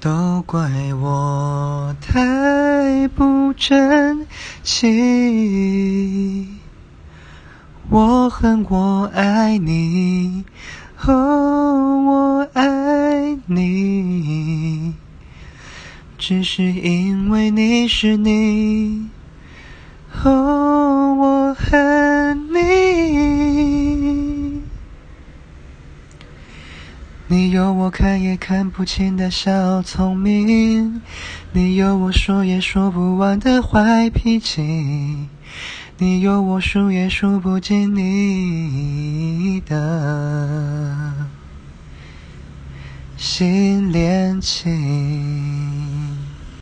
都怪我太不争气。我恨我爱你，哦，我爱你，只是因为你是你，哦，你有我看也看不清的小聪明，你有我说也说不完的坏脾气，你有我数也数不尽你的新恋情。